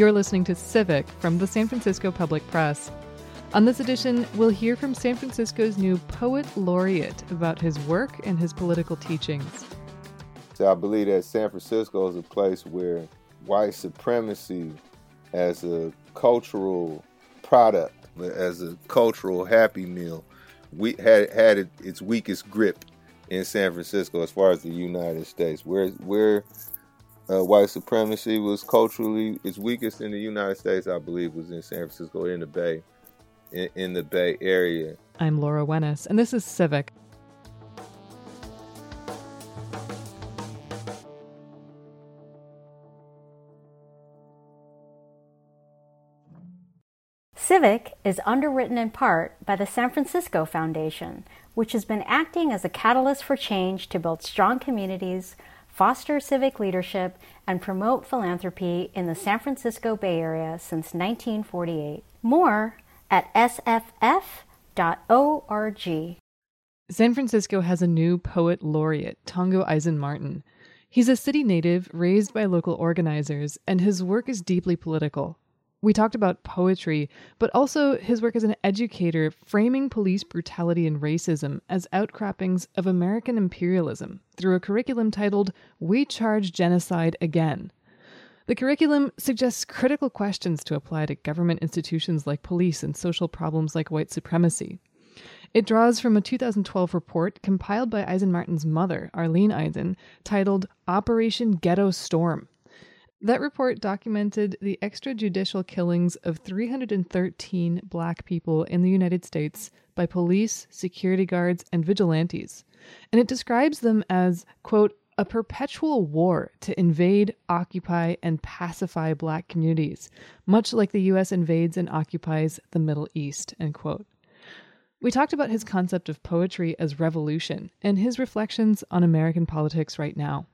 You're listening to Civic from the San Francisco Public Press. On this edition, we'll hear from San Francisco's new poet laureate about his work and his political teachings. So I believe that San Francisco is a place where white supremacy as a cultural product, as a cultural happy meal, we had had its weakest grip in San Francisco as far as the United States. Where where uh, white supremacy was culturally its weakest in the United States, I believe, was in San Francisco, in the Bay, in, in the Bay Area. I'm Laura Wenus, and this is Civic. Civic is underwritten in part by the San Francisco Foundation, which has been acting as a catalyst for change to build strong communities foster civic leadership, and promote philanthropy in the San Francisco Bay Area since 1948. More at sff.org. San Francisco has a new poet laureate, Tongo Eisen Martin. He's a city native raised by local organizers, and his work is deeply political. We talked about poetry, but also his work as an educator, framing police brutality and racism as outcroppings of American imperialism through a curriculum titled We Charge Genocide Again. The curriculum suggests critical questions to apply to government institutions like police and social problems like white supremacy. It draws from a 2012 report compiled by Eisen Martin's mother, Arlene Eisen, titled Operation Ghetto Storm that report documented the extrajudicial killings of 313 black people in the United States by police, security guards, and vigilantes. And it describes them as, quote, a perpetual war to invade, occupy, and pacify black communities, much like the US invades and occupies the Middle East, end quote. We talked about his concept of poetry as revolution and his reflections on American politics right now.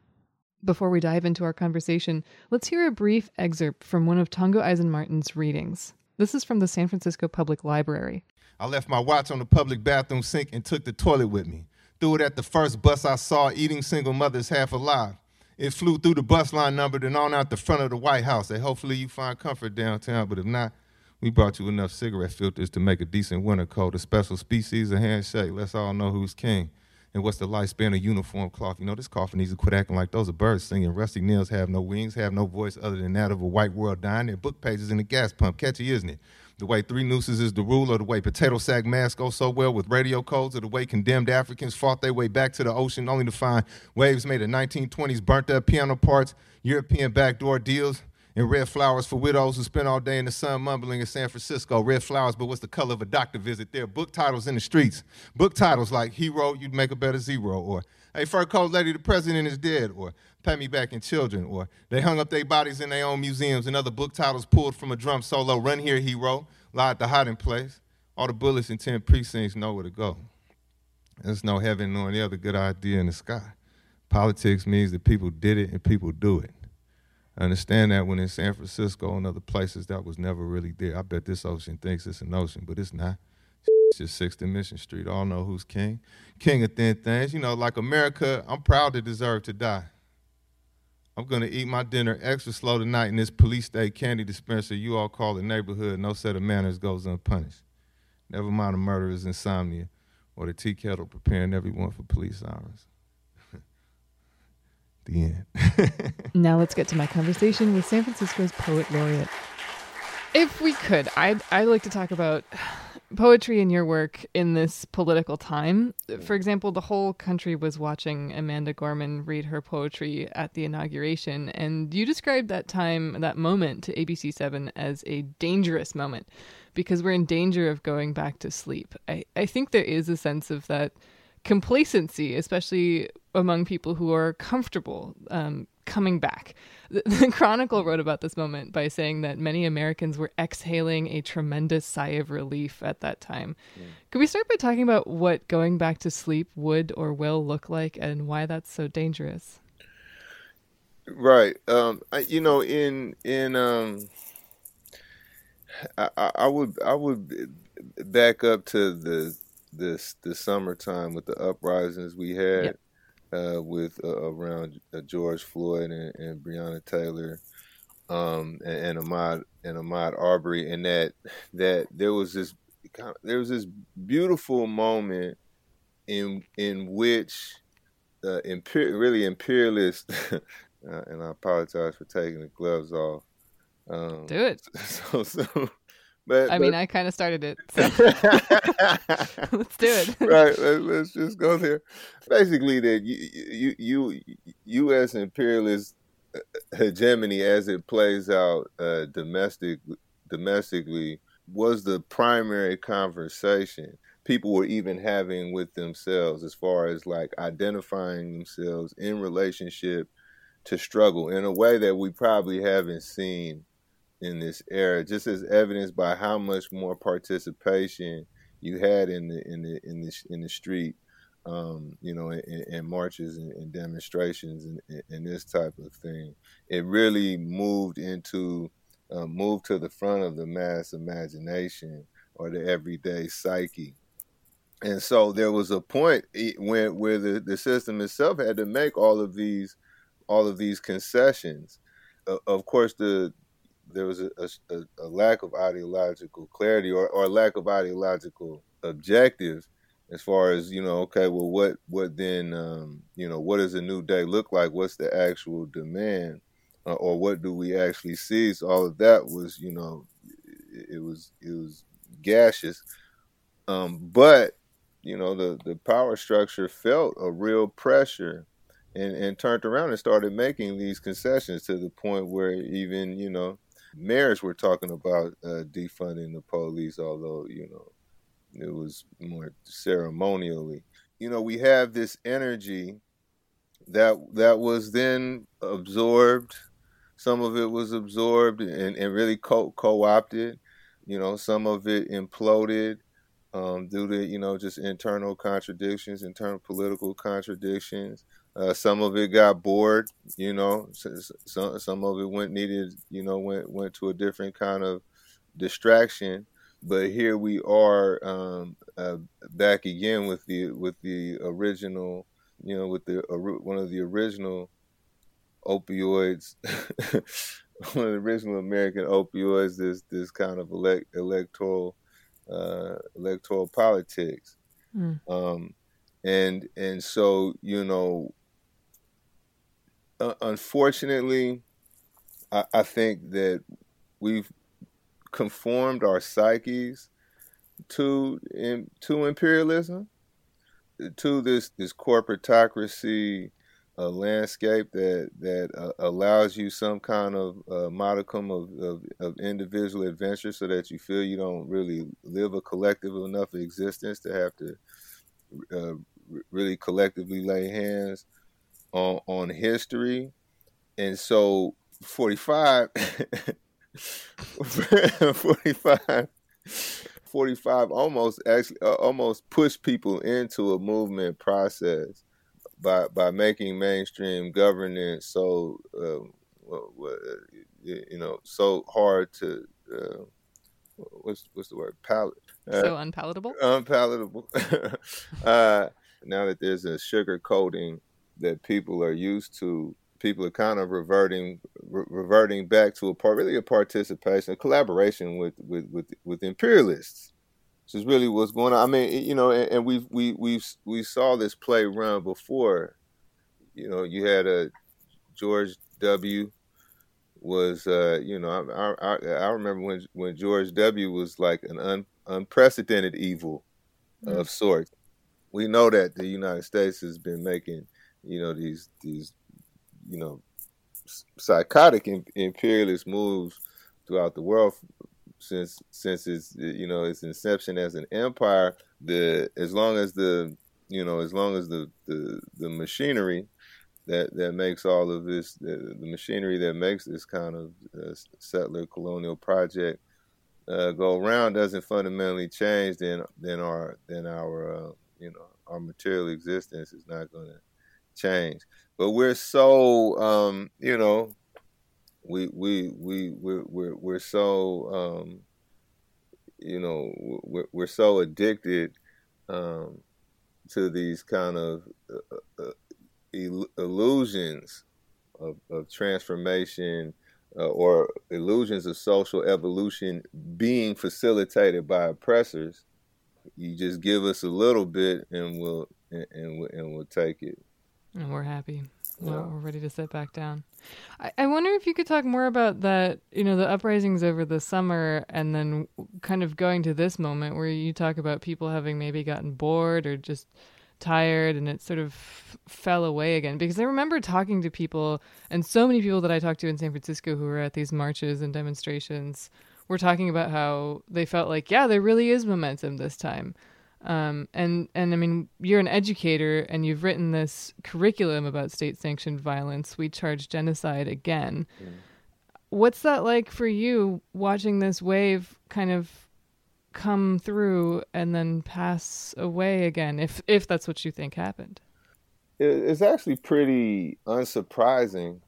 Before we dive into our conversation, let's hear a brief excerpt from one of Tongo Eisen Martin's readings. This is from the San Francisco Public Library. I left my watch on the public bathroom sink and took the toilet with me. Threw it at the first bus I saw eating single mothers half alive. It flew through the bus line number and on out the front of the White House. And hopefully you find comfort downtown, but if not, we brought you enough cigarette filters to make a decent winter coat, a special species of handshake. Let's all know who's king and what's the lifespan of uniform cloth? You know, this coffin needs to quit acting like those are birds singing. Rusty nails have no wings, have no voice other than that of a white world dying. Their book pages in the gas pump. Catchy, isn't it? The way three nooses is the rule, or the way potato sack masks go so well with radio codes, or the way condemned Africans fought their way back to the ocean only to find waves made of 1920s burnt up piano parts, European backdoor deals, and red flowers for widows who spend all day in the sun mumbling in San Francisco. Red flowers, but what's the color of a doctor visit? There book titles in the streets. Book titles like Hero, You'd Make a Better Zero, or Hey, Fur Coat Lady, the President is Dead, or Pay Me Back in Children, or They Hung Up Their Bodies in Their Own Museums, and other book titles pulled from a drum solo. Run Here, Hero, Lie at the Hiding Place. All the bullets in 10 precincts know where to go. There's no heaven nor any other good idea in the sky. Politics means that people did it and people do it. I understand that when in San Francisco and other places that was never really there. I bet this ocean thinks it's an ocean, but it's not. It's just Sixth and Mission Street. All know who's king. King of thin things. You know, like America, I'm proud to deserve to die. I'm gonna eat my dinner extra slow tonight in this police state candy dispenser you all call the neighborhood. No set of manners goes unpunished. Never mind a murderer's insomnia or the tea kettle preparing everyone for police sirens the end. now let's get to my conversation with San Francisco's poet laureate. If we could, I'd, I'd like to talk about poetry in your work in this political time. For example, the whole country was watching Amanda Gorman read her poetry at the inauguration, and you described that time, that moment to ABC7 as a dangerous moment because we're in danger of going back to sleep. I, I think there is a sense of that complacency, especially among people who are comfortable um, coming back. The, the, Chronicle wrote about this moment by saying that many Americans were exhaling a tremendous sigh of relief at that time. Yeah. Could we start by talking about what going back to sleep would or will look like and why that's so dangerous? Right. Um, I, you know, in in um, I, I would I would back up to the this the summertime with the uprisings we had. Yep uh, with uh, around uh, George Floyd and, and Breonna Taylor um, and, and Ahmaud and Ahmaud Arbery, and that that there was this there was this beautiful moment in in which uh, imper- really imperialist, uh, and I apologize for taking the gloves off. Um, Do it. So, so but, I but, mean, I kind of started it. So. let's do it. right. Let, us just go there. Basically, that you, you, you, U.S. imperialist uh, hegemony as it plays out uh, domestic, domestically was the primary conversation people were even having with themselves as far as like identifying themselves in relationship to struggle in a way that we probably haven't seen in this era, just as evidenced by how much more participation you had in the in the in the in the street, um, you know, in, in marches and, and demonstrations and, and, this type of thing. It really moved into uh, moved to the front of the mass imagination or the everyday psyche. And so there was a point when where the, the system itself had to make all of these all of these concessions. Uh, of course, the there was a, a, a, lack of ideological clarity or, or lack of ideological objective as far as you know okay well what what then um, you know what does a new day look like? What's the actual demand? Uh, or what do we actually see? So all of that was you know it, it was it was gaseous. Um, but you know the the power structure felt a real pressure and and turned around and started making these concessions to the point where even you know mayors were talking about uh, defunding the police, although you know it was more ceremonially. You know, we have this energy that that was then absorbed. Some of it was absorbed and, and really co- co-opted. You know, some of it imploded um, due to you know just internal contradictions, internal political contradictions. Uh, some of it got bored, you know. Some some of it went needed, you know, went went to a different kind of distraction. But here we are um, uh, back again with the with the original, you know, with the one of the original opioids, one of the original American opioids. This this kind of elect, electoral uh, electoral politics. Mm. Um, and and so you know uh, unfortunately, I, I think that we've conformed our psyches to in, to imperialism, to this this corporatocracy uh, landscape that that uh, allows you some kind of uh, modicum of, of, of, individual adventure, so that you feel you don't really live a collective enough existence to have to uh, really collectively lay hands on on history, and so 45, 45, 45 almost actually uh, almost pushed people into a movement process by by making mainstream governance so uh, you know so hard to uh, what's what's the word? Palate uh, so unpalatable? unpalatable. Uh, now that there's a sugar coating that people are used to people are kind of reverting re- reverting back to a part really a participation a collaboration with with with, with imperialists. Which is really what's going on. I mean you know and, and we we we we saw this play run before. You know you had a george w. was uh you know i i, I remember when when george w. was like an un, unprecedented evil mm-hmm. of sorts. We know that the united states has been making you know these these you know psychotic imperialist moves throughout the world since since its you know its inception as an empire the as long as the you know as long as the the, the machinery that that makes all of this the, the machinery that makes this kind of uh, settler colonial project uh, go around doesn't fundamentally change then then our then our uh, you know our material existence is not going to change. But we're so, um, you know, we we we we're we're, we're so, um, you know, we're, we're so addicted um, to these kind of uh, uh, illusions of, of transformation, uh, or illusions of social evolution being facilitated by oppressors, you just give us a little bit and we'll and, and, and we'll take it. And we're happy. Well, we're ready to sit back down. I, I wonder if you could talk more about that, you know, the uprisings over the summer and then kind of going to this moment where you talk about people having maybe gotten bored or just tired and it sort of f- fell away again because I remember talking to people and so many people that I talked to in San Francisco who were at these marches and demonstrations were talking about how they felt like yeah there really is momentum this time um, and and I mean you're an educator and you've written this curriculum about state sanctioned violence we charge genocide again mm. what's that like for you watching this wave kind of come through and then pass away again if if that's what you think happened it's actually pretty unsurprising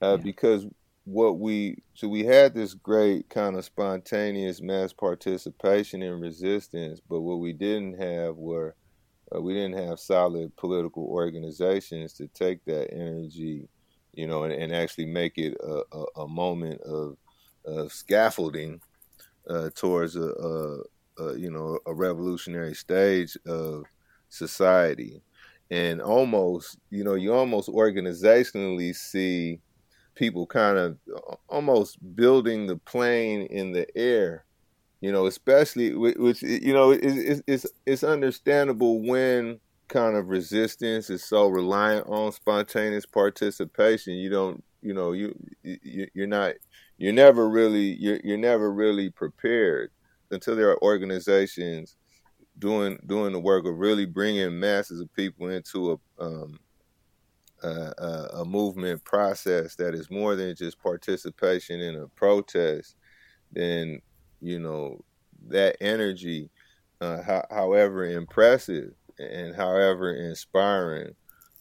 uh, yeah. because what we so we had this great kind of spontaneous mass participation in resistance but what we didn't have were uh, we didn't have solid political organizations to take that energy you know and, and actually make it a, a, a moment of, of scaffolding uh, towards a, a, a, you know a revolutionary stage of society, and almost you know you almost organizationally see people kind of almost building the plane in the air you know especially which you know it's, it's it's understandable when kind of resistance is so reliant on spontaneous participation. You don't you know you, you you're not you're never really you're, you're never really prepared until there are organizations doing doing the work of really bringing masses of people into a um, a, a, movement process that is more than just participation in a protest, then you know that energy, uh, ho- however impressive and however inspiring,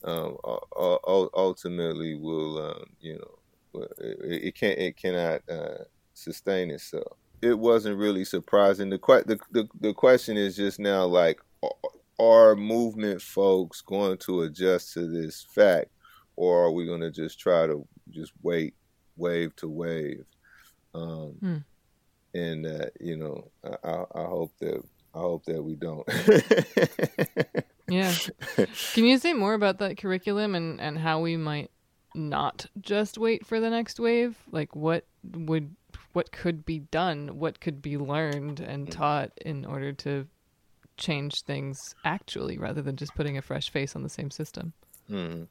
um, ultimately will um, you know it, it can't it cannot uh, sustain itself it wasn't really surprising. The, the the the question is just now like, are movement folks going to adjust to this fact, or are we going to just try to just wait wave to wave? Um, hmm. And uh, you know, I, I hope that I hope that we don't. yeah. Can you say more about that curriculum and and how we might not just wait for the next wave? Like, what would what could be done, what could be learned and mm. taught in order to change things actually, rather than just putting a fresh face on the same system. Hmm.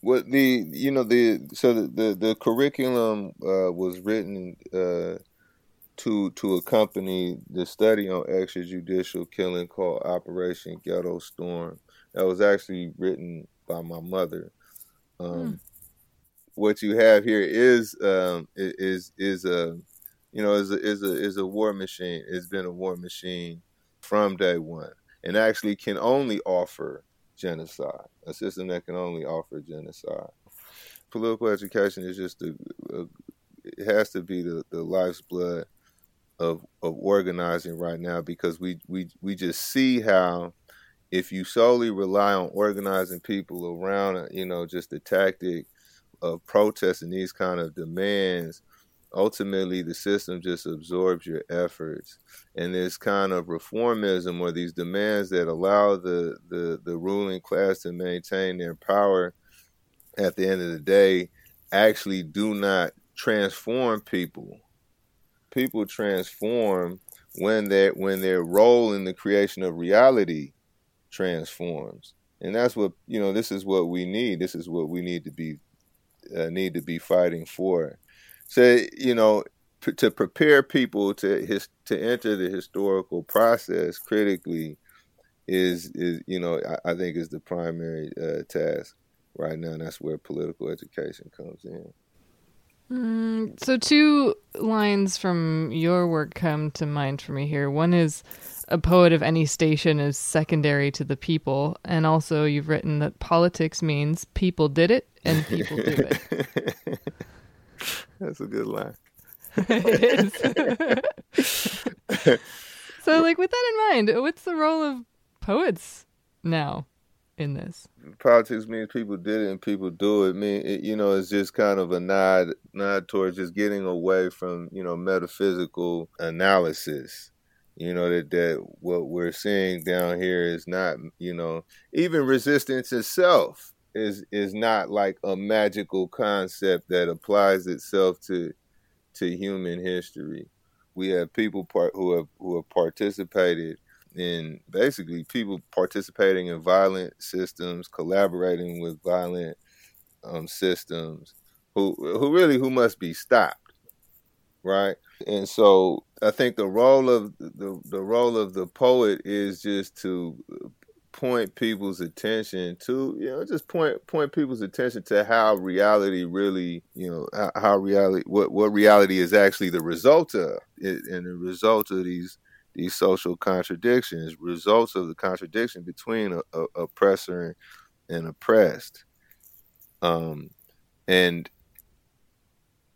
What the you know the so the the, the curriculum uh, was written uh, to to accompany the study on extrajudicial killing called Operation Ghetto Storm. That was actually written by my mother. Um, hmm. What you have here is um, is is a you know, is a, is a is a war machine. It's been a war machine from day one, and actually can only offer genocide. A system that can only offer genocide. Political education is just a, a uh, it has to be the, the life's blood of of organizing right now because we we we just see how if you solely rely on organizing people around you know just the tactic of protesting these kind of demands ultimately the system just absorbs your efforts. And this kind of reformism or these demands that allow the, the, the ruling class to maintain their power at the end of the day actually do not transform people. People transform when their when their role in the creation of reality transforms. And that's what you know this is what we need. This is what we need to be uh, need to be fighting for so you know, p- to prepare people to his to enter the historical process critically is is you know I, I think is the primary uh, task right now. And that's where political education comes in. Mm, so two lines from your work come to mind for me here. One is a poet of any station is secondary to the people, and also you've written that politics means people did it and people do it. That's a good line. it is. so, like, with that in mind, what's the role of poets now in this? Politics means people did it and people do it. mean, it, you know, it's just kind of a nod nod towards just getting away from you know metaphysical analysis. You know that that what we're seeing down here is not you know even resistance itself is is not like a magical concept that applies itself to to human history. We have people part who have who have participated in basically people participating in violent systems, collaborating with violent um, systems, who who really who must be stopped, right? And so I think the role of the the role of the poet is just to point people's attention to you know just point point people's attention to how reality really you know how, reality what what reality is actually the result of it, and the result of these these social contradictions results of the contradiction between a, a, oppressor and, and oppressed. Um and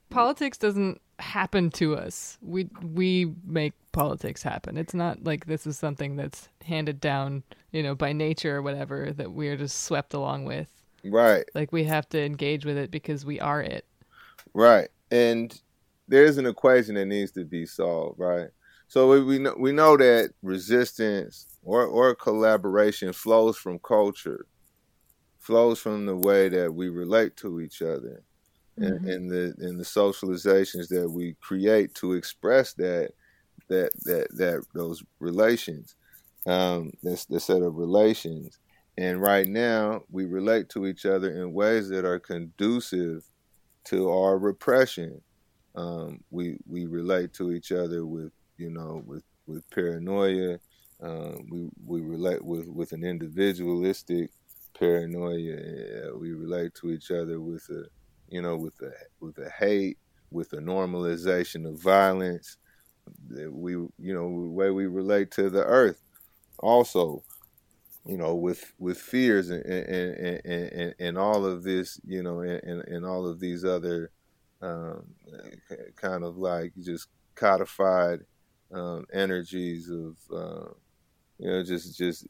politics doesn't happen to us. We we make politics happen. It's not like this is something that's handed down, you know, by nature or whatever that we're just swept along with. Right. Like we have to engage with it because we are it. Right. And there's an equation that needs to be solved, right? So we, we know we know that resistance or or collaboration flows from culture, flows from the way that we relate to each other mm-hmm. and, the and the socializations that we create to express that that that that those relations um that's the set of relations. And right now we relate to each other in ways that are conducive to our repression. Um, we we relate to each other with you know with with paranoia. Um, we we relate with with an individualistic paranoia. We relate to each other with a you know, with the with the hate, with the normalization of violence, we you know the way we relate to the earth, also, you know, with with fears and and and, and, and all of this, you know, and, and all of these other um, kind of like just codified um, energies of. Uh, you know, just just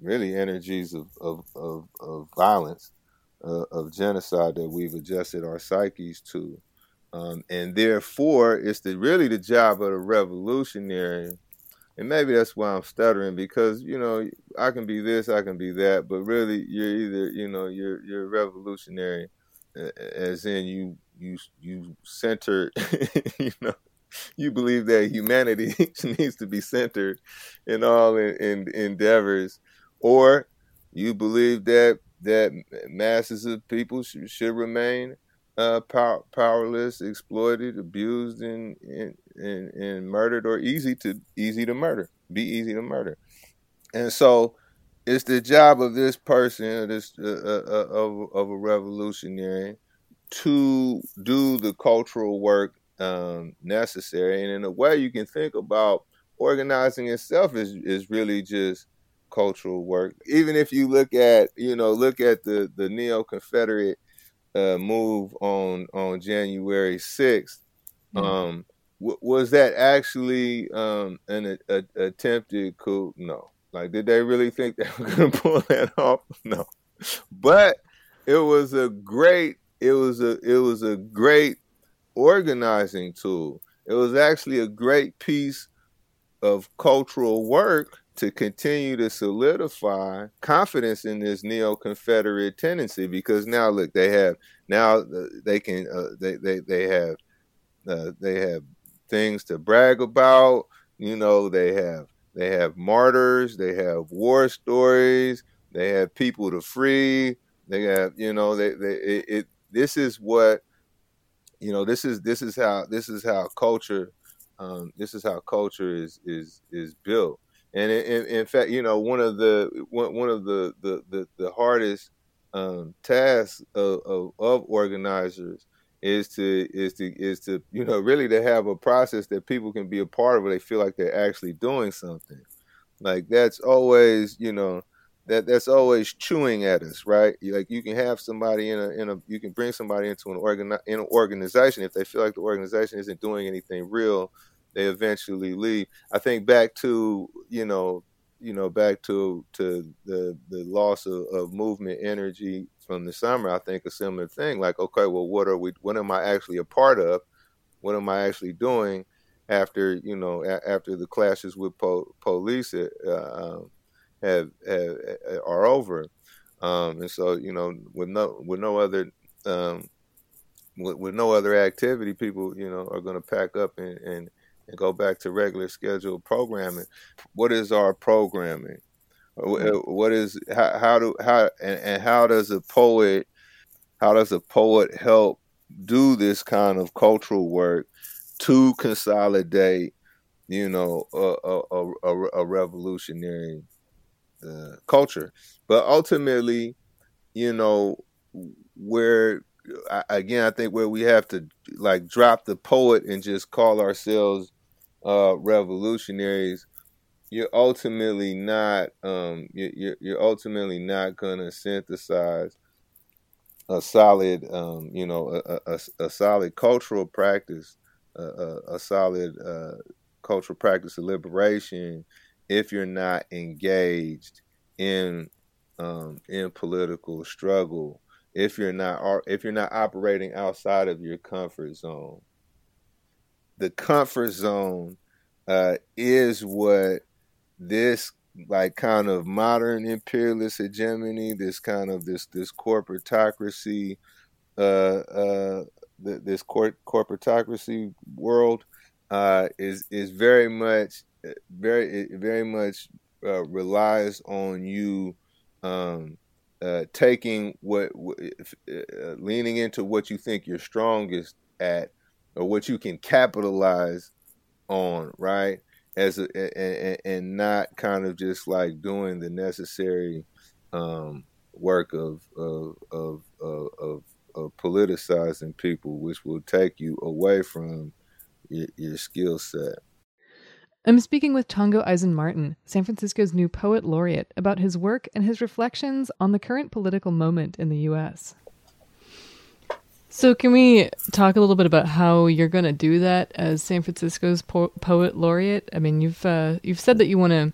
really energies of, of, of, of violence uh, of genocide that we've adjusted our psyches to. Um, and therefore, it's the, really the job of the revolutionary. And maybe that's why I'm stuttering because you know I can be this, I can be that, but really you're either you know you're you're revolutionary, as in you you you center, you know, you believe that humanity needs to be centered in all in, in endeavors, or you believe that that masses of people should, should remain uh, power, powerless, exploited, abused, and, and, and, and murdered, or easy to easy to murder, be easy to murder. And so, it's the job of this person, this uh, uh, uh, of of a revolutionary, to do the cultural work um, necessary. And in a way, you can think about organizing itself is is really just cultural work. Even if you look at, you know, look at the the neo Confederate uh, move on on January 6th mm-hmm. um, w- was that actually um, an a, a, attempted coup? No. Like, did they really think they were going to pull that off? No. But it was a great. It was a. It was a great organizing tool. It was actually a great piece of cultural work to continue to solidify confidence in this neo-confederate tendency because now look they have now they can uh, they, they they have uh, they have things to brag about you know they have they have martyrs they have war stories they have people to free they have you know they, they it, it this is what you know this is this is how this is how culture um, this is how culture is is is built and in, in, fact, you know, one of the one, of the the the, the hardest um, tasks of, of, of organizers is to is to is to you know really to have a process that people can be a part of where they feel like they're actually doing something. Like that's always you know that that's always chewing at us, right? Like you can have somebody in a in a you can bring somebody into an organ in an organization if they feel like the organization isn't doing anything real they eventually leave. I think back to you know you know, back to to the the loss of, of movement energy from the summer, I think a similar thing. Like, okay, well, what are we? What am I actually a part of? What am I actually doing after you know a- after the clashes with po- police uh, um, have, have, are over? Um, and so, you know, with no with no other um, with, with, no other activity, people, you know, are going to pack up and, and and go back to regular scheduled programming. What is our programming? Mm-hmm. What is how, how do how and, and how does a poet how does a poet help do this kind of cultural work to consolidate, you know, a a, a, a revolutionary uh, culture? But ultimately, you know, where again, I think where we have to like drop the poet and just call ourselves uh, revolutionaries, you're ultimately not um, you're, you're ultimately not to synthesize a solid um, you know a, a, a, solid cultural practice a, a solid uh, cultural practice of liberation if you're not engaged in um, in political struggle if you're not if you're not operating outside of your comfort zone the comfort zone uh, is what this like kind of modern imperialist hegemony, this kind of this this corporatocracy, uh, uh, this cor- corporatocracy world uh, is is very much very very much uh, relies on you um, uh, taking what uh, leaning into what you think you're strongest at or what you can capitalize on, right? As a, and, and not kind of just like doing the necessary um, work of of, of of, of of politicizing people, which will take you away from your, your skill set. I'm speaking with Tongo Eisen Martin, San Francisco's new poet laureate, about his work and his reflections on the current political moment in the U.S. So, can we talk a little bit about how you're going to do that as San Francisco's po- poet laureate? I mean, you've uh, you've said that you want to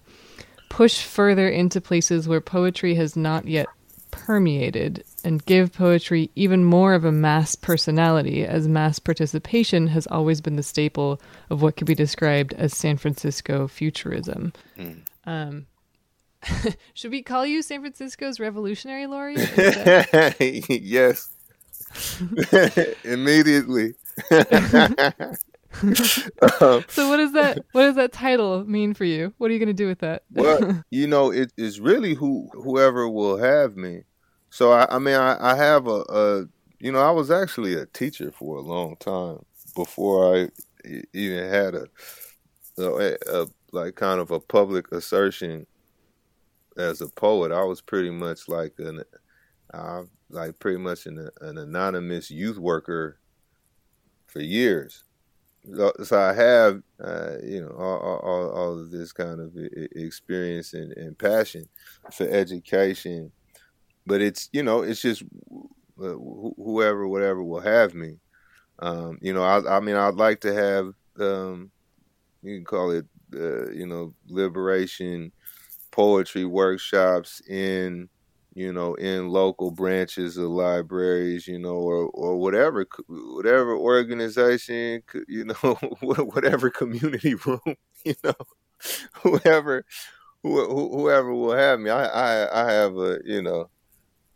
push further into places where poetry has not yet permeated and give poetry even more of a mass personality, as mass participation has always been the staple of what could be described as San Francisco futurism. Mm. Um, should we call you San Francisco's revolutionary laureate? yes. immediately. um, so what does that what does that title mean for you? What are you going to do with that? well, you know, it is really who whoever will have me. So I, I mean, I, I have a, a, you know, I was actually a teacher for a long time before I even had a, a, a like kind of a public assertion as a poet. I was pretty much like an I've like pretty much an, an anonymous youth worker for years. So I have, uh, you know, all, all, all, of this kind of experience and, and, passion for education, but it's, you know, it's just whoever, whatever will have me. Um, you know, I, I, mean, I'd like to have, um, you can call it, uh, you know, liberation poetry workshops in you know, in local branches of libraries, you know, or or whatever whatever organization, you know, whatever community room, you know, whoever whoever will have me. I I I have a you know,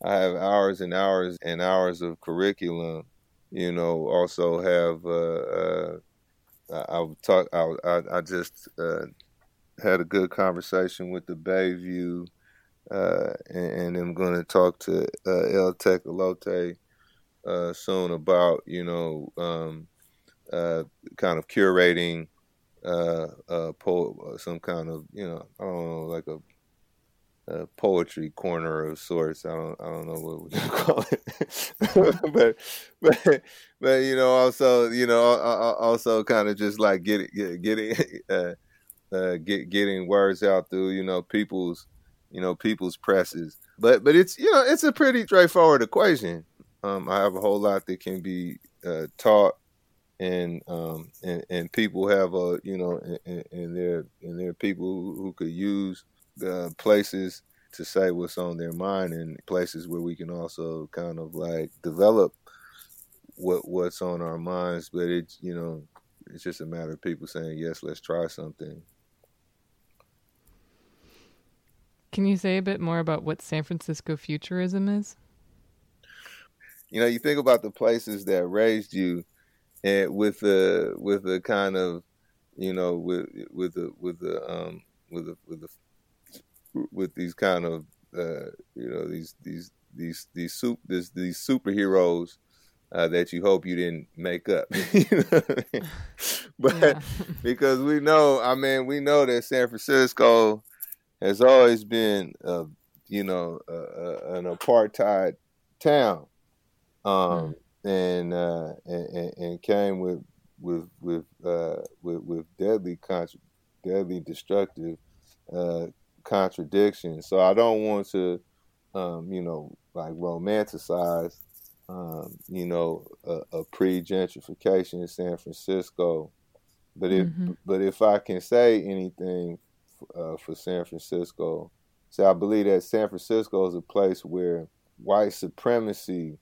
I have hours and hours and hours of curriculum. You know, also have uh, uh I talk I I, I just uh, had a good conversation with the Bayview uh, and, and, I'm going to talk to uh, El Tecolote uh, soon about you know um, uh, kind of curating uh, po- some kind of you know I don't know like a, a, poetry corner of sorts. I don't I don't know what we call it, but but but you know also you know also kind of just like getting getting uh, uh, get getting words out through you know people's you know, people's presses. But but it's you know it's a pretty straightforward equation. Um, I have a whole lot that can be uh, taught, and um, and and people have a you know and, there and there are people who, who could use uh, places to say what's on their mind and places where we can also kind of like develop what what's on our minds. But it's you know it's just a matter of people saying yes, let's try something. Can you say a bit more about what San Francisco futurism is? You know, you think about the places that raised you, and with the with the kind of, you know, with with the with the um with the with the with these kind of uh, you know these these these these soup this, these superheroes uh, that you hope you didn't make up. but because we know, I mean, we know that San Francisco has always been, uh, you know, uh, an apartheid town, um, mm. and, uh, and, and came with with with uh, with, with deadly contra- deadly destructive uh, contradictions. So I don't want to, um, you know, like romanticize, um, you know, a, a pre gentrification in San Francisco. But if mm-hmm. but if I can say anything uh, for San Francisco, so I believe that San Francisco is a place where white supremacy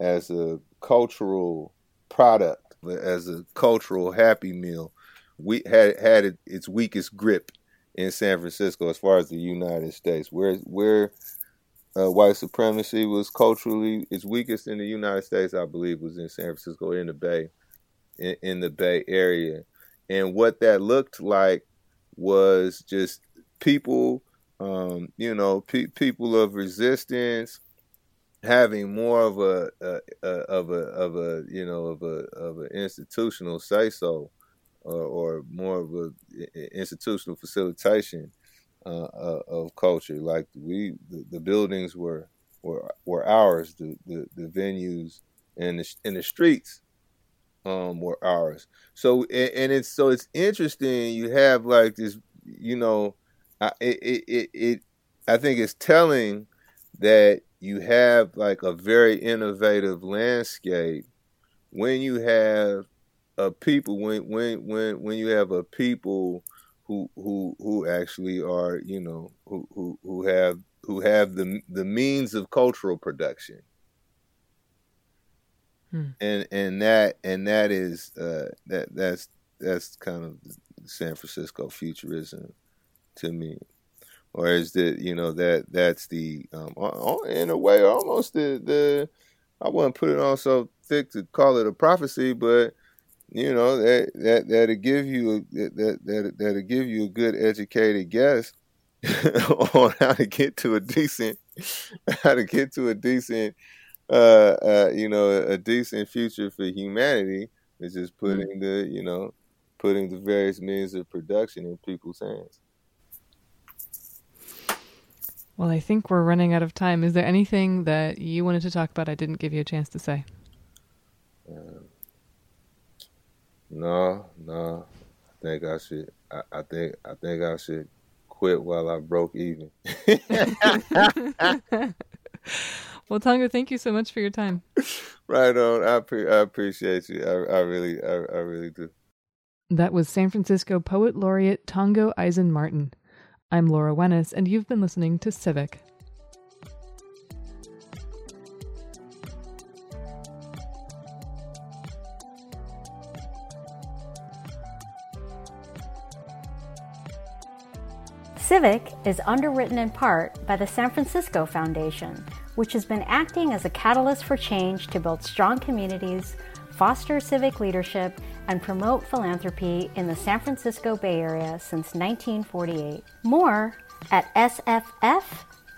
as a cultural product, as a cultural happy meal, we had had its weakest grip in San Francisco as far as the United States, where where uh, white supremacy was culturally its weakest in the United States, I believe, was in San Francisco, in the Bay, in, in the Bay Area, and what that looked like was just people, um, you know, pe- people of resistance having more of a, a, a, of a of a you know of a of an institutional say so or, or more of a institutional facilitation uh, uh, of culture. Like we, the, the, buildings were were were ours. The the, the venues and the and the streets um, were ours. So and, and, it's so it's interesting. You have like this, you know, I, it, it it I think it's telling that you have like a very innovative landscape when you have a people when when when when you have a people who who who actually are you know who who who have who have the the means of cultural production hmm. and and that and that is uh that that's that's kind of San Francisco futurism to me or is that you know that that's the um in a way almost the the I wouldn't put it on so thick to call it a prophecy but you know that that that'll give you that that that'll give you a good educated guess on how to get to a decent how to get to a decent uh, uh you know a, a decent future for humanity is just mm-hmm. putting mm-hmm. the you know putting the various means of production in people's hands well i think we're running out of time is there anything that you wanted to talk about i didn't give you a chance to say um, no, no. I think I should. I, I think. I think I should quit while I broke even. well, Tongo, thank you so much for your time. Right on. I pre- I appreciate you. I, I really, I, I really do. That was San Francisco poet laureate Tongo Eisen Martin. I'm Laura Wenus, and you've been listening to Civic. Civic is underwritten in part by the San Francisco Foundation, which has been acting as a catalyst for change to build strong communities, foster civic leadership, and promote philanthropy in the San Francisco Bay Area since 1948. More at sff.org.